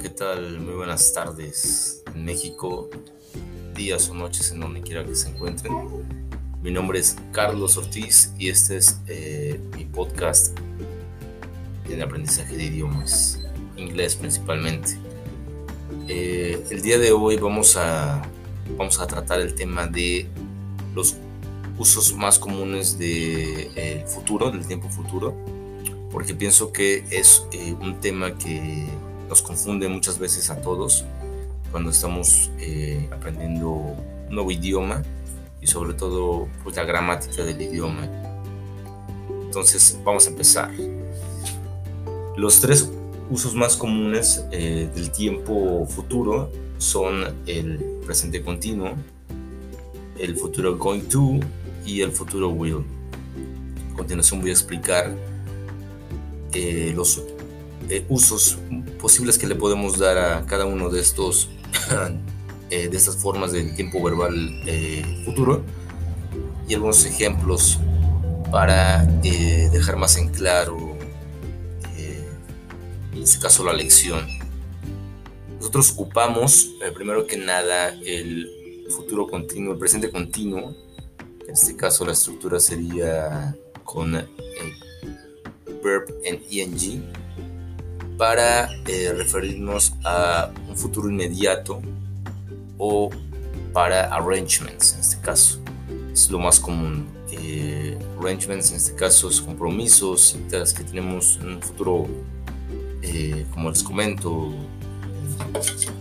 ¿qué tal? Muy buenas tardes en México, días o noches en donde quiera que se encuentren. Mi nombre es Carlos Ortiz y este es eh, mi podcast en aprendizaje de idiomas, inglés principalmente. Eh, el día de hoy vamos a, vamos a tratar el tema de los usos más comunes del de, futuro, del tiempo futuro, porque pienso que es eh, un tema que nos confunde muchas veces a todos cuando estamos eh, aprendiendo un nuevo idioma y sobre todo pues, la gramática del idioma. Entonces vamos a empezar. Los tres usos más comunes eh, del tiempo futuro son el presente continuo, el futuro going to y el futuro will. A continuación voy a explicar eh, los eh, usos posibles que le podemos dar a cada uno de estos eh, de estas formas del tiempo verbal futuro. Y algunos ejemplos para dejar más en claro en este caso la lección. Nosotros ocupamos primero que nada el futuro continuo el presente continuo. En este caso la estructura sería con verb en ing para eh, referirnos a un futuro inmediato o para arrangements en este caso. Es lo más común. Eh, arrangements en este caso es compromisos, citas que tenemos en un futuro, eh, como les comento,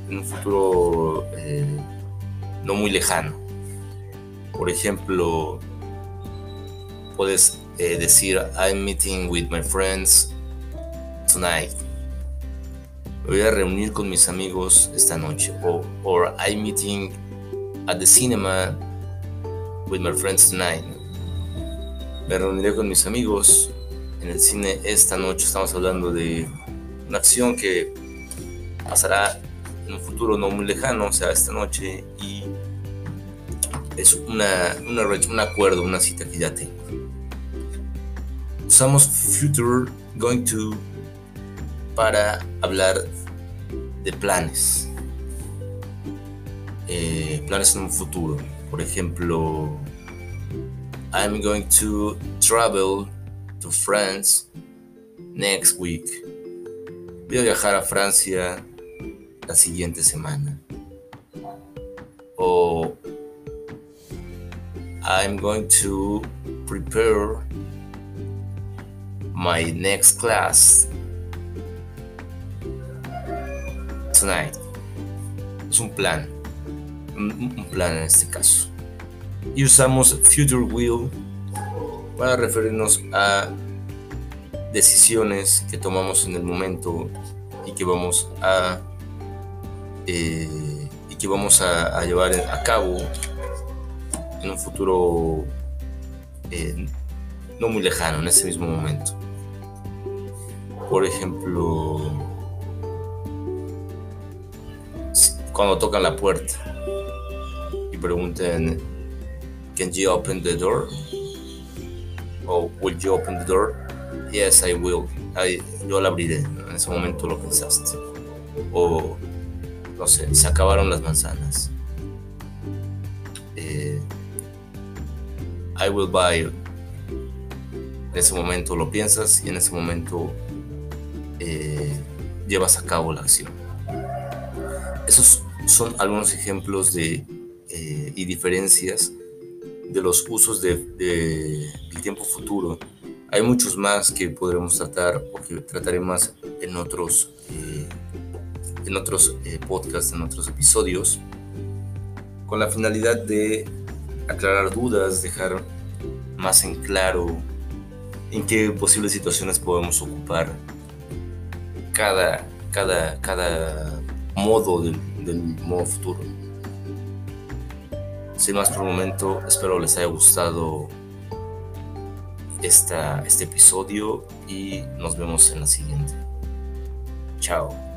en un futuro no muy lejano. Por ejemplo, puedes decir I'm meeting with my friends tonight. Voy a reunir con mis amigos esta noche. O or I'm meeting at the cinema with my friends tonight. Me reuniré con mis amigos en el cine esta noche. Estamos hablando de una acción que pasará en un futuro no muy lejano, o sea, esta noche, y es una, una, un acuerdo, una cita que ya tengo usamos future going to para hablar de planes. Eh, planes en un futuro. Por ejemplo, I'm going to travel to France next week. Voy a viajar a Francia la siguiente semana. O I'm going to prepare my next class Es un plan, un, plan en este caso. Y usamos future will para referirnos a decisiones que tomamos en el momento y que vamos a eh, y que vamos a, llevar a cabo en un futuro eh, no muy lejano, en ese mismo momento. Por ejemplo, cuando tocan la puerta y pregunten, ¿Can you open the door? O ¿Will you open the door? Yes, I will. yo la abriré. En ese momento lo pensaste. O, no sé, se acabaron las manzanas. Eh, I will buy. En ese momento lo piensas y en ese momento eh, llevas a cabo la acción. Esos son algunos ejemplos de, eh, y diferencias de los usos del tiempo futuro. Hay muchos más que podremos tratar o que trataré más en otros, eh, en otros podcasts, en otros episodios, con la finalidad de aclarar dudas, dejar más en claro en qué posibles situaciones podemos ocupar cada, cada, cada modo del, modo futuro. Sin más por el momento, espero les haya gustado este episodio y nos vemos en la siguiente. Chao.